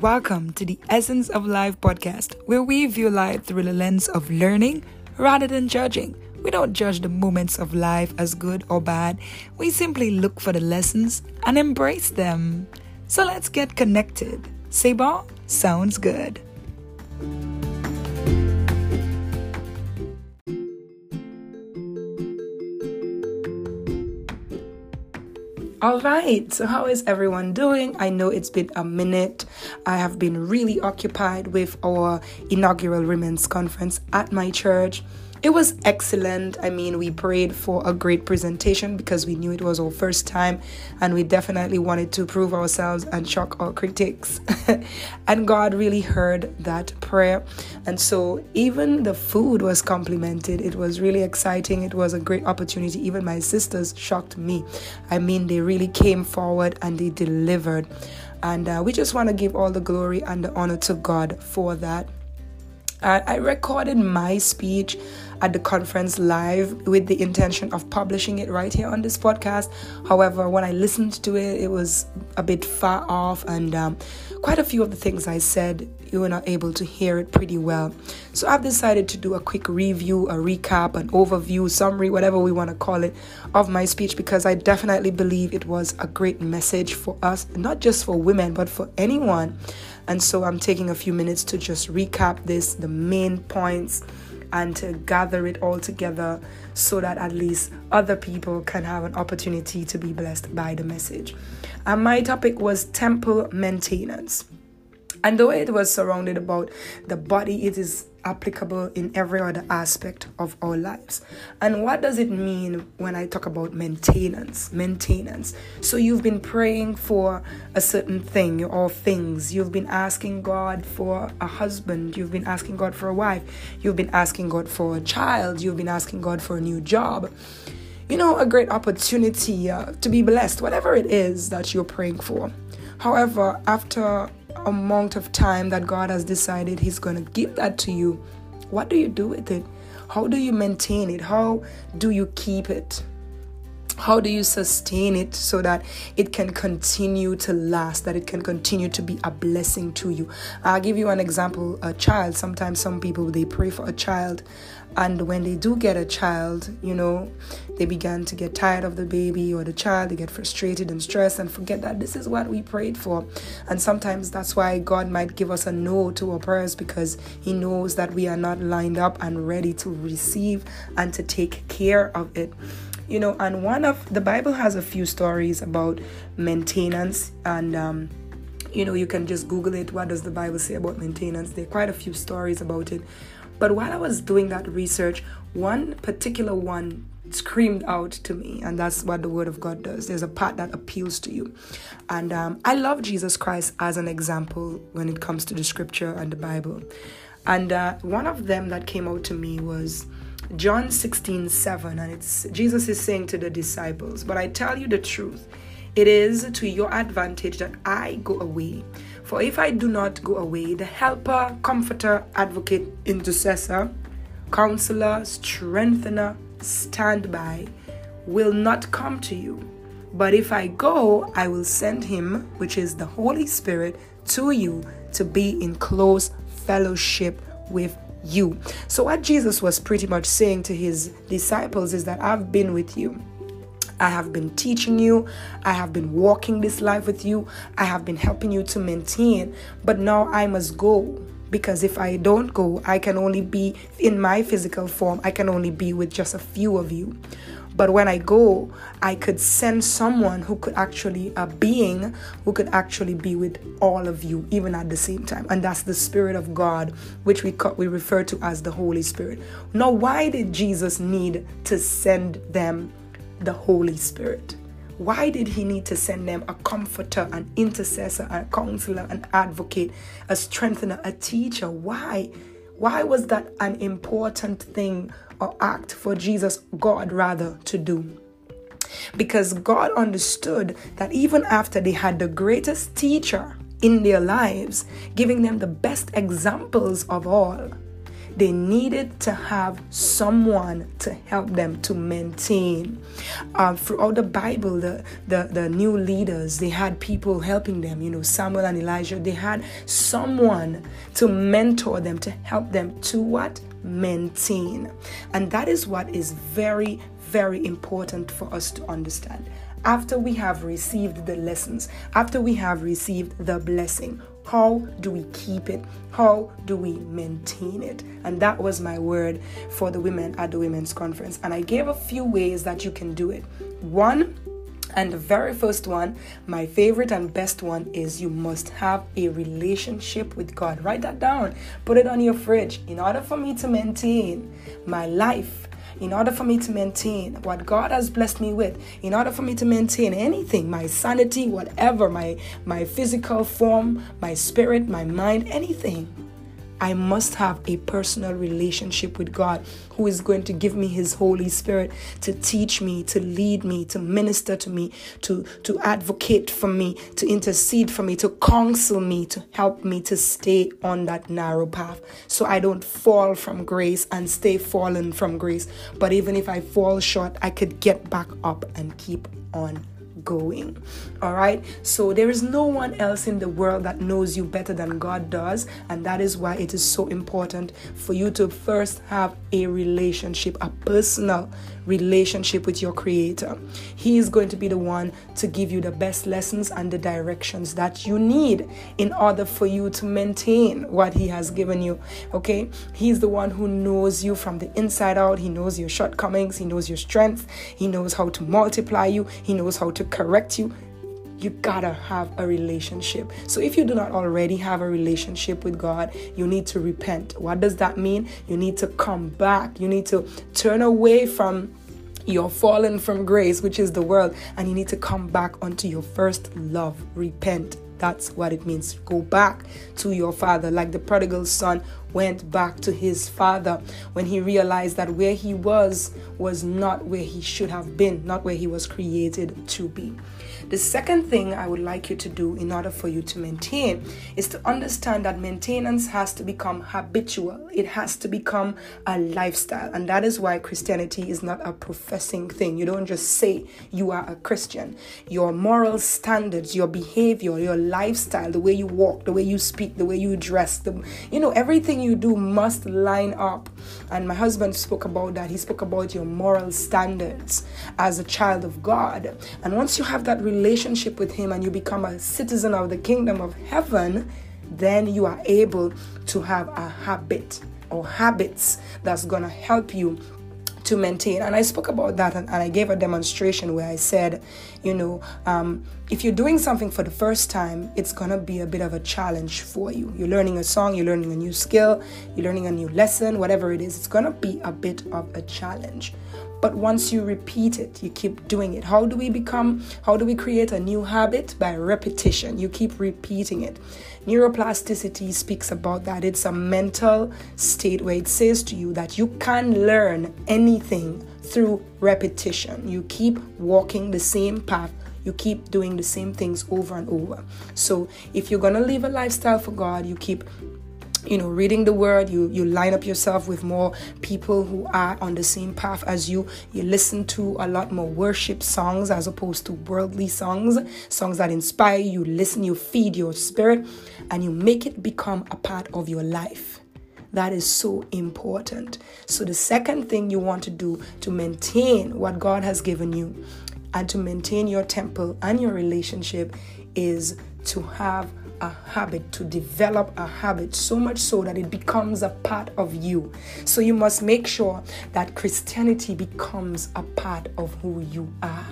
welcome to the Essence of Life podcast, where we view life through the lens of learning rather than judging. We don't judge the moments of life as good or bad, we simply look for the lessons and embrace them. So let's get connected. Say? Sounds good. All right, so how is everyone doing? I know it's been a minute. I have been really occupied with our inaugural women's conference at my church. It was excellent. I mean, we prayed for a great presentation because we knew it was our first time and we definitely wanted to prove ourselves and shock our critics. and God really heard that prayer. And so, even the food was complimented. It was really exciting. It was a great opportunity. Even my sisters shocked me. I mean, they really came forward and they delivered. And uh, we just want to give all the glory and the honor to God for that. I recorded my speech at the conference live with the intention of publishing it right here on this podcast. However, when I listened to it, it was a bit far off, and um, quite a few of the things I said, you were not able to hear it pretty well. So I've decided to do a quick review, a recap, an overview, summary, whatever we want to call it, of my speech because I definitely believe it was a great message for us, not just for women, but for anyone. And so I'm taking a few minutes to just recap this, the main points and to gather it all together so that at least other people can have an opportunity to be blessed by the message. And my topic was temple maintenance. And though it was surrounded about the body, it is applicable in every other aspect of our lives. And what does it mean when I talk about maintenance? Maintenance. So you've been praying for a certain thing or things. You've been asking God for a husband. You've been asking God for a wife. You've been asking God for a child. You've been asking God for a new job. You know, a great opportunity uh, to be blessed, whatever it is that you're praying for. However, after amount of time that God has decided He's going to give that to you, what do you do with it? How do you maintain it? How do you keep it? How do you sustain it so that it can continue to last, that it can continue to be a blessing to you? I'll give you an example a child. Sometimes some people they pray for a child and when they do get a child, you know, they began to get tired of the baby or the child, they get frustrated and stressed and forget that this is what we prayed for. And sometimes that's why God might give us a no to our prayers because He knows that we are not lined up and ready to receive and to take care of it. You know and one of the bible has a few stories about maintenance and um, you know you can just google it. What does the bible say about maintenance? There are quite a few stories about it but while I was doing that research, one particular one screamed out to me, and that's what the Word of God does. There's a part that appeals to you. And um, I love Jesus Christ as an example when it comes to the scripture and the Bible. And uh, one of them that came out to me was John 16 7, and it's Jesus is saying to the disciples, But I tell you the truth, it is to your advantage that I go away. For if I do not go away, the helper, comforter, advocate, intercessor, counselor, strengthener, standby will not come to you. But if I go, I will send him, which is the Holy Spirit, to you to be in close fellowship with you. So, what Jesus was pretty much saying to his disciples is that I've been with you. I have been teaching you. I have been walking this life with you. I have been helping you to maintain. But now I must go because if I don't go, I can only be in my physical form. I can only be with just a few of you. But when I go, I could send someone who could actually, a being who could actually be with all of you, even at the same time. And that's the Spirit of God, which we, we refer to as the Holy Spirit. Now, why did Jesus need to send them the Holy Spirit? Why did he need to send them a comforter, an intercessor, a counselor, an advocate, a strengthener, a teacher? Why? Why was that an important thing or act for Jesus, God rather, to do? Because God understood that even after they had the greatest teacher in their lives, giving them the best examples of all, they needed to have someone to help them to maintain. Uh, throughout the Bible, the, the, the new leaders, they had people helping them, you know, Samuel and Elijah, they had someone to mentor them, to help them to what? Maintain. And that is what is very, very important for us to understand after we have received the lessons, after we have received the blessing, how do we keep it? How do we maintain it? And that was my word for the women at the women's conference. And I gave a few ways that you can do it. One, and the very first one, my favorite and best one, is you must have a relationship with God. Write that down, put it on your fridge. In order for me to maintain my life, in order for me to maintain what God has blessed me with, in order for me to maintain anything, my sanity, whatever, my my physical form, my spirit, my mind, anything, I must have a personal relationship with God who is going to give me his Holy Spirit to teach me, to lead me, to minister to me, to, to advocate for me, to intercede for me, to counsel me, to help me to stay on that narrow path so I don't fall from grace and stay fallen from grace. But even if I fall short, I could get back up and keep on going. All right. So there is no one else in the world that knows you better than God does. And that is why it is so important for you to first have a relationship, a personal relationship with your Creator. He is going to be the one to give you the best lessons and the directions that you need in order for you to maintain what He has given you. Okay? He's the one who knows you from the inside out. He knows your shortcomings, He knows your strengths, He knows how to multiply you, He knows how to correct you you gotta have a relationship. So if you do not already have a relationship with God, you need to repent. What does that mean? You need to come back. You need to turn away from you're fallen from grace, which is the world, and you need to come back onto your first love. Repent. That's what it means. Go back to your father, like the prodigal son went back to his father when he realized that where he was was not where he should have been, not where he was created to be. The second thing I would like you to do in order for you to maintain is to understand that maintenance has to become habitual, it has to become a lifestyle. And that is why Christianity is not a professing thing. You don't just say you are a Christian. Your moral standards, your behavior, your lifestyle, the way you walk, the way you speak, the way you dress, the, you know, everything you do must line up. And my husband spoke about that. He spoke about your moral standards as a child of God. And once you have that relationship, with Him and you become a citizen of the kingdom of heaven, then you are able to have a habit or habits that's going to help you to maintain. And I spoke about that and, and, I gave a demonstration where I said, you know, um, if you're doing something for the first time, it's going to be a bit of a challenge for you. You're learning a song, you're learning a new skill, you're learning a new lesson, whatever it is, it's going to be a bit of a challenge. But once you repeat it, you keep doing it. How do we become, how do we create a new habit? By repetition. You keep repeating it. Neuroplasticity speaks about that. It's a mental state where it says to you that you can learn anything through repetition. You keep walking the same path. You keep doing the same things over and over. So, if you're going to live a lifestyle for God, you keep you know reading the word. You you line up yourself with more people who are on the same path as you. You listen to a lot more worship songs as opposed to worldly songs songs that inspire you listen you feed your spirit and you make it become a part of your life that is so important so the second thing you want to do to maintain what god has given you and to maintain your temple and your relationship is to have a habit, to develop a habit, so much so that it becomes a part of you. So you must make sure that Christianity becomes a part of who you are.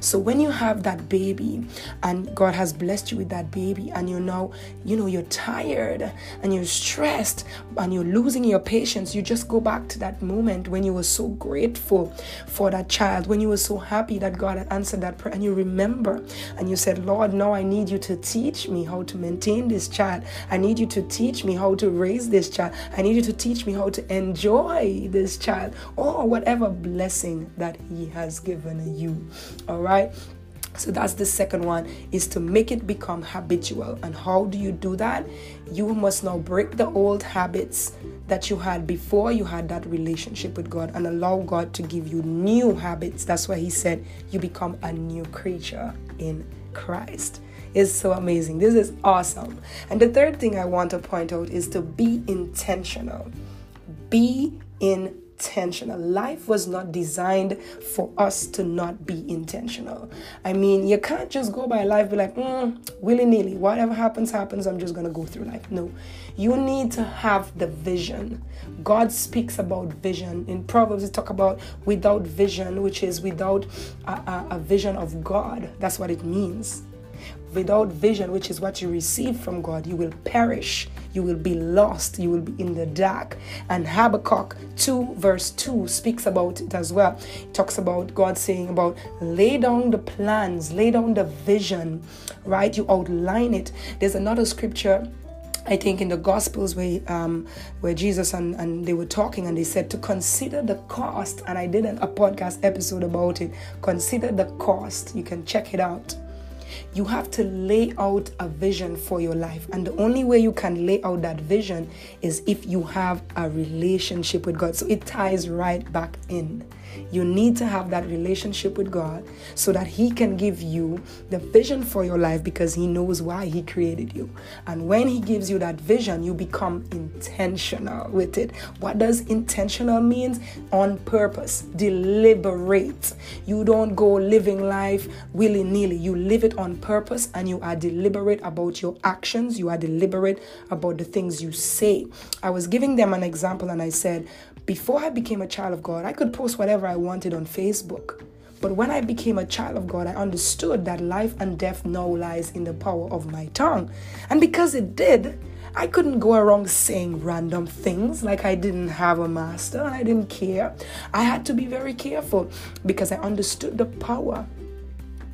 So when you have that baby and God has blessed you with that baby and you know, you know, you're tired and you're stressed and you're losing your patience, you just go back to that moment when you were so grateful for that child, when you were so happy that God had answered that prayer and you remember and you said, Lord, now I need you to teach me how to maintain this child. I need you to teach me how to raise this child. I need you to teach me how to enjoy this child or whatever blessing that he has given you. All right. So that's the second one is to make it become habitual. And how do you do that? You must now break the old habits that you had before you had that relationship with God and allow God to give you new habits. That's why he said you become a new creature in Christ. It's so amazing. This is awesome. And the third thing I want to point out is to be intentional. Be in intentional. Life was not designed for us to not be intentional. I mean, you can't just go by life be like, mm, willy nilly, whatever happens, happens. I'm just gonna go through life. No, you need to have the vision. God speaks about vision in Proverbs. He talk about without vision, which is without a, a, a vision of God. That's what it means. Without vision, which is what you receive from God, you will perish. You will be lost. You will be in the dark. And Habakkuk 2, verse 2 speaks about it as well. It talks about God saying about lay down the plans, lay down the vision, right? You outline it. There's another scripture I think in the Gospels where um, where Jesus and, and they were talking and they said to consider the cost, and I did a podcast episode about it. Consider the cost. You can check it out. You have to lay out a vision for your life. And the only way you can lay out that vision is if you have a relationship with God. So it ties right back in. You need to have that relationship with God so that He can give you the vision for your life because He knows why He created you. And when He gives you that vision, you become intentional with it. What does intentional means? On purpose, deliberate. You don't go living life willy nilly. You live it on purpose and you are deliberate about your actions. You are deliberate about the things you say. I was giving them an example and I said, before I became a child of God, I could post whatever I wanted on Facebook. But when I became a child of God, I understood that life and death now lies in the power of my tongue. And because it did, I couldn't go around saying random things like I didn't have a master and I didn't care. I had to be very careful because I understood the power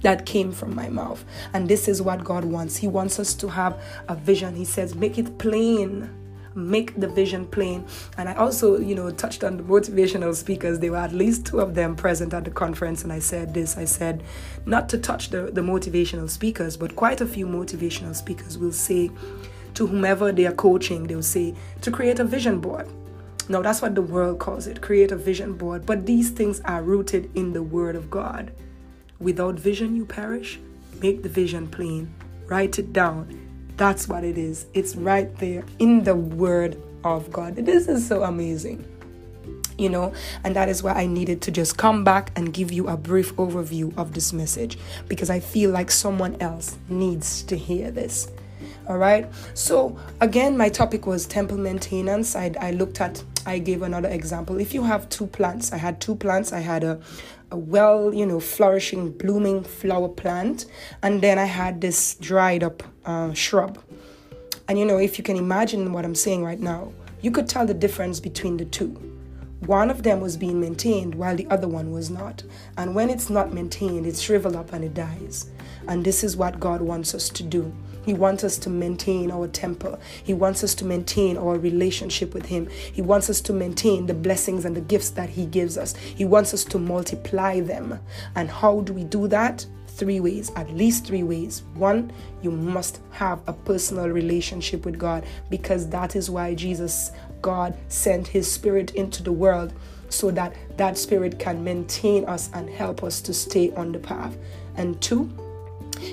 that came from my mouth. And this is what God wants. He wants us to have a vision. He says, make it plain make the vision plain. And I also, you know, touched on the motivational speakers. There were at least two of them present at the conference, and I said this I said, not to touch the, the motivational speakers, but quite a few motivational speakers will say to whomever they are coaching, they'll say to create a vision board. Now, that's what the world calls it create a vision board. But these things are rooted in the Word of God. Without vision, you perish. Make the vision plain, write it down, that's what it is. It's right there in the Word of God. This is so amazing. You know, and that is why I needed to just come back and give you a brief overview of this message because I feel like someone else needs to hear this. All right. So, again, my topic was temple maintenance. I, I looked at, I gave another example. If you have two plants, I had two plants. I had a, a well, you know, flourishing, blooming flower plant. And then I had this dried up uh, shrub. And, you know, if you can imagine what I'm saying right now, you could tell the difference between the two. One of them was being maintained while the other one was not. And when it's not maintained, it shrivels up and it dies. And this is what God wants us to do. He wants us to maintain our temper. He wants us to maintain our relationship with Him. He wants us to maintain the blessings and the gifts that He gives us. He wants us to multiply them. And how do we do that? Three ways, at least three ways. One, you must have a personal relationship with God because that is why Jesus, God, sent His Spirit into the world so that that Spirit can maintain us and help us to stay on the path. And two,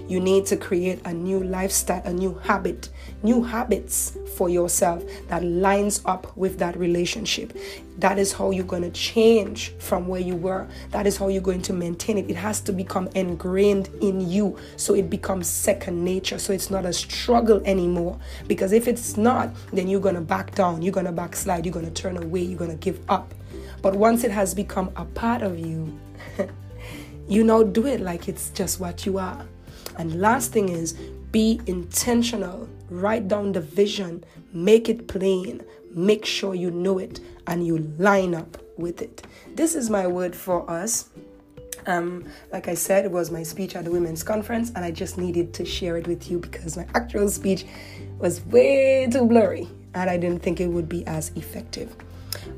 you need to create a new lifestyle, a new habit, new habits for yourself that lines up with that relationship. That is how you're going to change from where you were. That is how you're going to maintain it. It has to become ingrained in you so it becomes second nature. So it's not a struggle anymore. Because if it's not, then you're going to back down, you're going to backslide, you're going to turn away, you're going to give up. But once it has become a part of you, you now do it like it's just what you are. And last thing is be intentional. Write down the vision, make it plain, make sure you know it, and you line up with it. This is my word for us. Um, like I said, it was my speech at the women's conference, and I just needed to share it with you because my actual speech was way too blurry and I didn't think it would be as effective.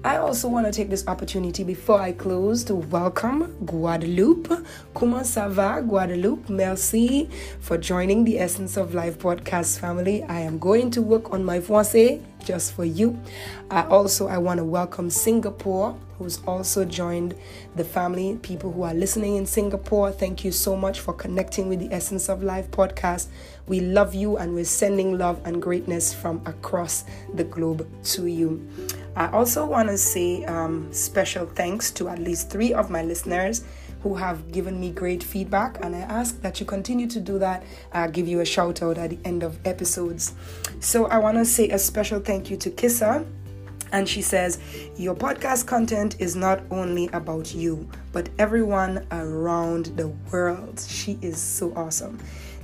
I also want to take this opportunity before I close to welcome Guadeloupe. Comment ça va, Guadeloupe? Merci for joining the Essence of Life podcast family. I am going to work on my français just for you. I also I want to welcome Singapore who's also joined the family, people who are listening in Singapore. Thank you so much for connecting with the Essence of Life podcast. We love you and we're sending love and greatness from across the globe to you. I also want to say um, special thanks to at least three of my listeners who have given me great feedback, and I ask that you continue to do that. I'll give you a shout out at the end of episodes. So, I want to say a special thank you to Kissa. And she says, Your podcast content is not only about you, but everyone around the world. She is so awesome.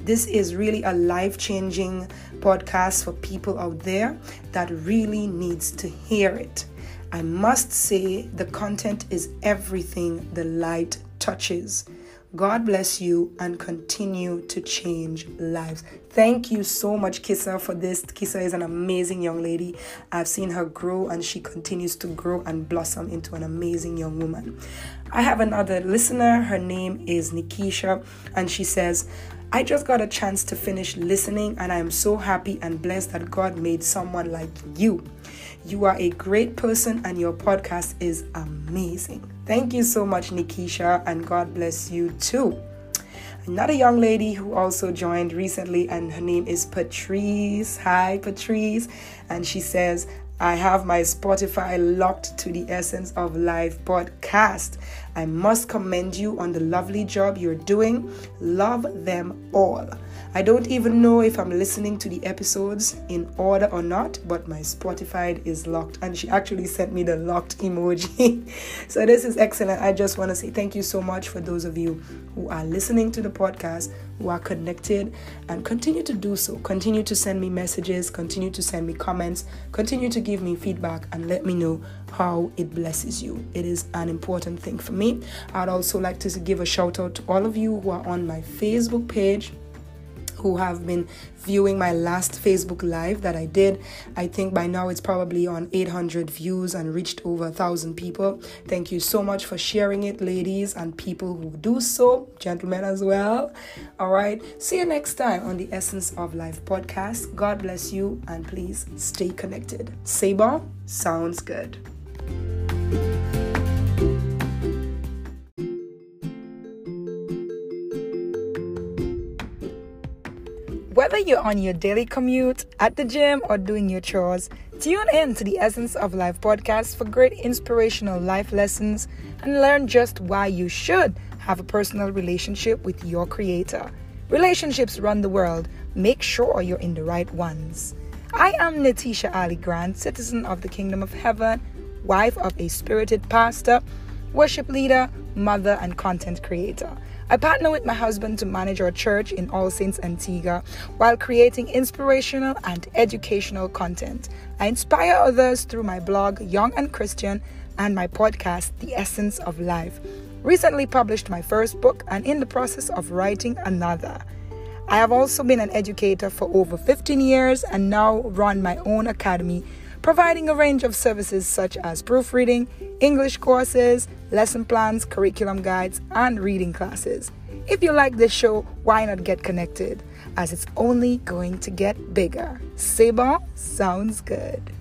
This is really a life changing podcast for people out there that really needs to hear it. I must say, the content is everything the light touches. God bless you and continue to change lives. Thank you so much, Kissa, for this. Kissa is an amazing young lady. I've seen her grow and she continues to grow and blossom into an amazing young woman. I have another listener. Her name is Nikisha, and she says, I just got a chance to finish listening, and I am so happy and blessed that God made someone like you. You are a great person, and your podcast is amazing. Thank you so much, Nikisha, and God bless you too. Another young lady who also joined recently, and her name is Patrice. Hi, Patrice. And she says, I have my Spotify locked to the Essence of Life podcast. I must commend you on the lovely job you're doing. Love them all. I don't even know if I'm listening to the episodes in order or not, but my Spotify is locked. And she actually sent me the locked emoji. so this is excellent. I just want to say thank you so much for those of you who are listening to the podcast, who are connected, and continue to do so. Continue to send me messages, continue to send me comments, continue to give me feedback, and let me know how it blesses you. It is an important thing for me. I'd also like to give a shout out to all of you who are on my Facebook page who have been viewing my last Facebook Live that I did. I think by now it's probably on 800 views and reached over a thousand people. Thank you so much for sharing it, ladies, and people who do so, gentlemen as well. All right, see you next time on the Essence of Life podcast. God bless you and please stay connected. Sabon sounds good. Whether you're on your daily commute, at the gym, or doing your chores, tune in to the Essence of Life podcast for great inspirational life lessons and learn just why you should have a personal relationship with your Creator. Relationships run the world. Make sure you're in the right ones. I am Natisha Ali Grant, citizen of the Kingdom of Heaven, wife of a spirited pastor, worship leader, mother, and content creator. I partner with my husband to manage our church in All Saints Antigua while creating inspirational and educational content. I inspire others through my blog, Young and Christian, and my podcast, The Essence of Life. Recently published my first book and in the process of writing another. I have also been an educator for over 15 years and now run my own academy providing a range of services such as proofreading, English courses, lesson plans, curriculum guides, and reading classes. If you like this show, why not get connected? As it's only going to get bigger. Sabon sounds good.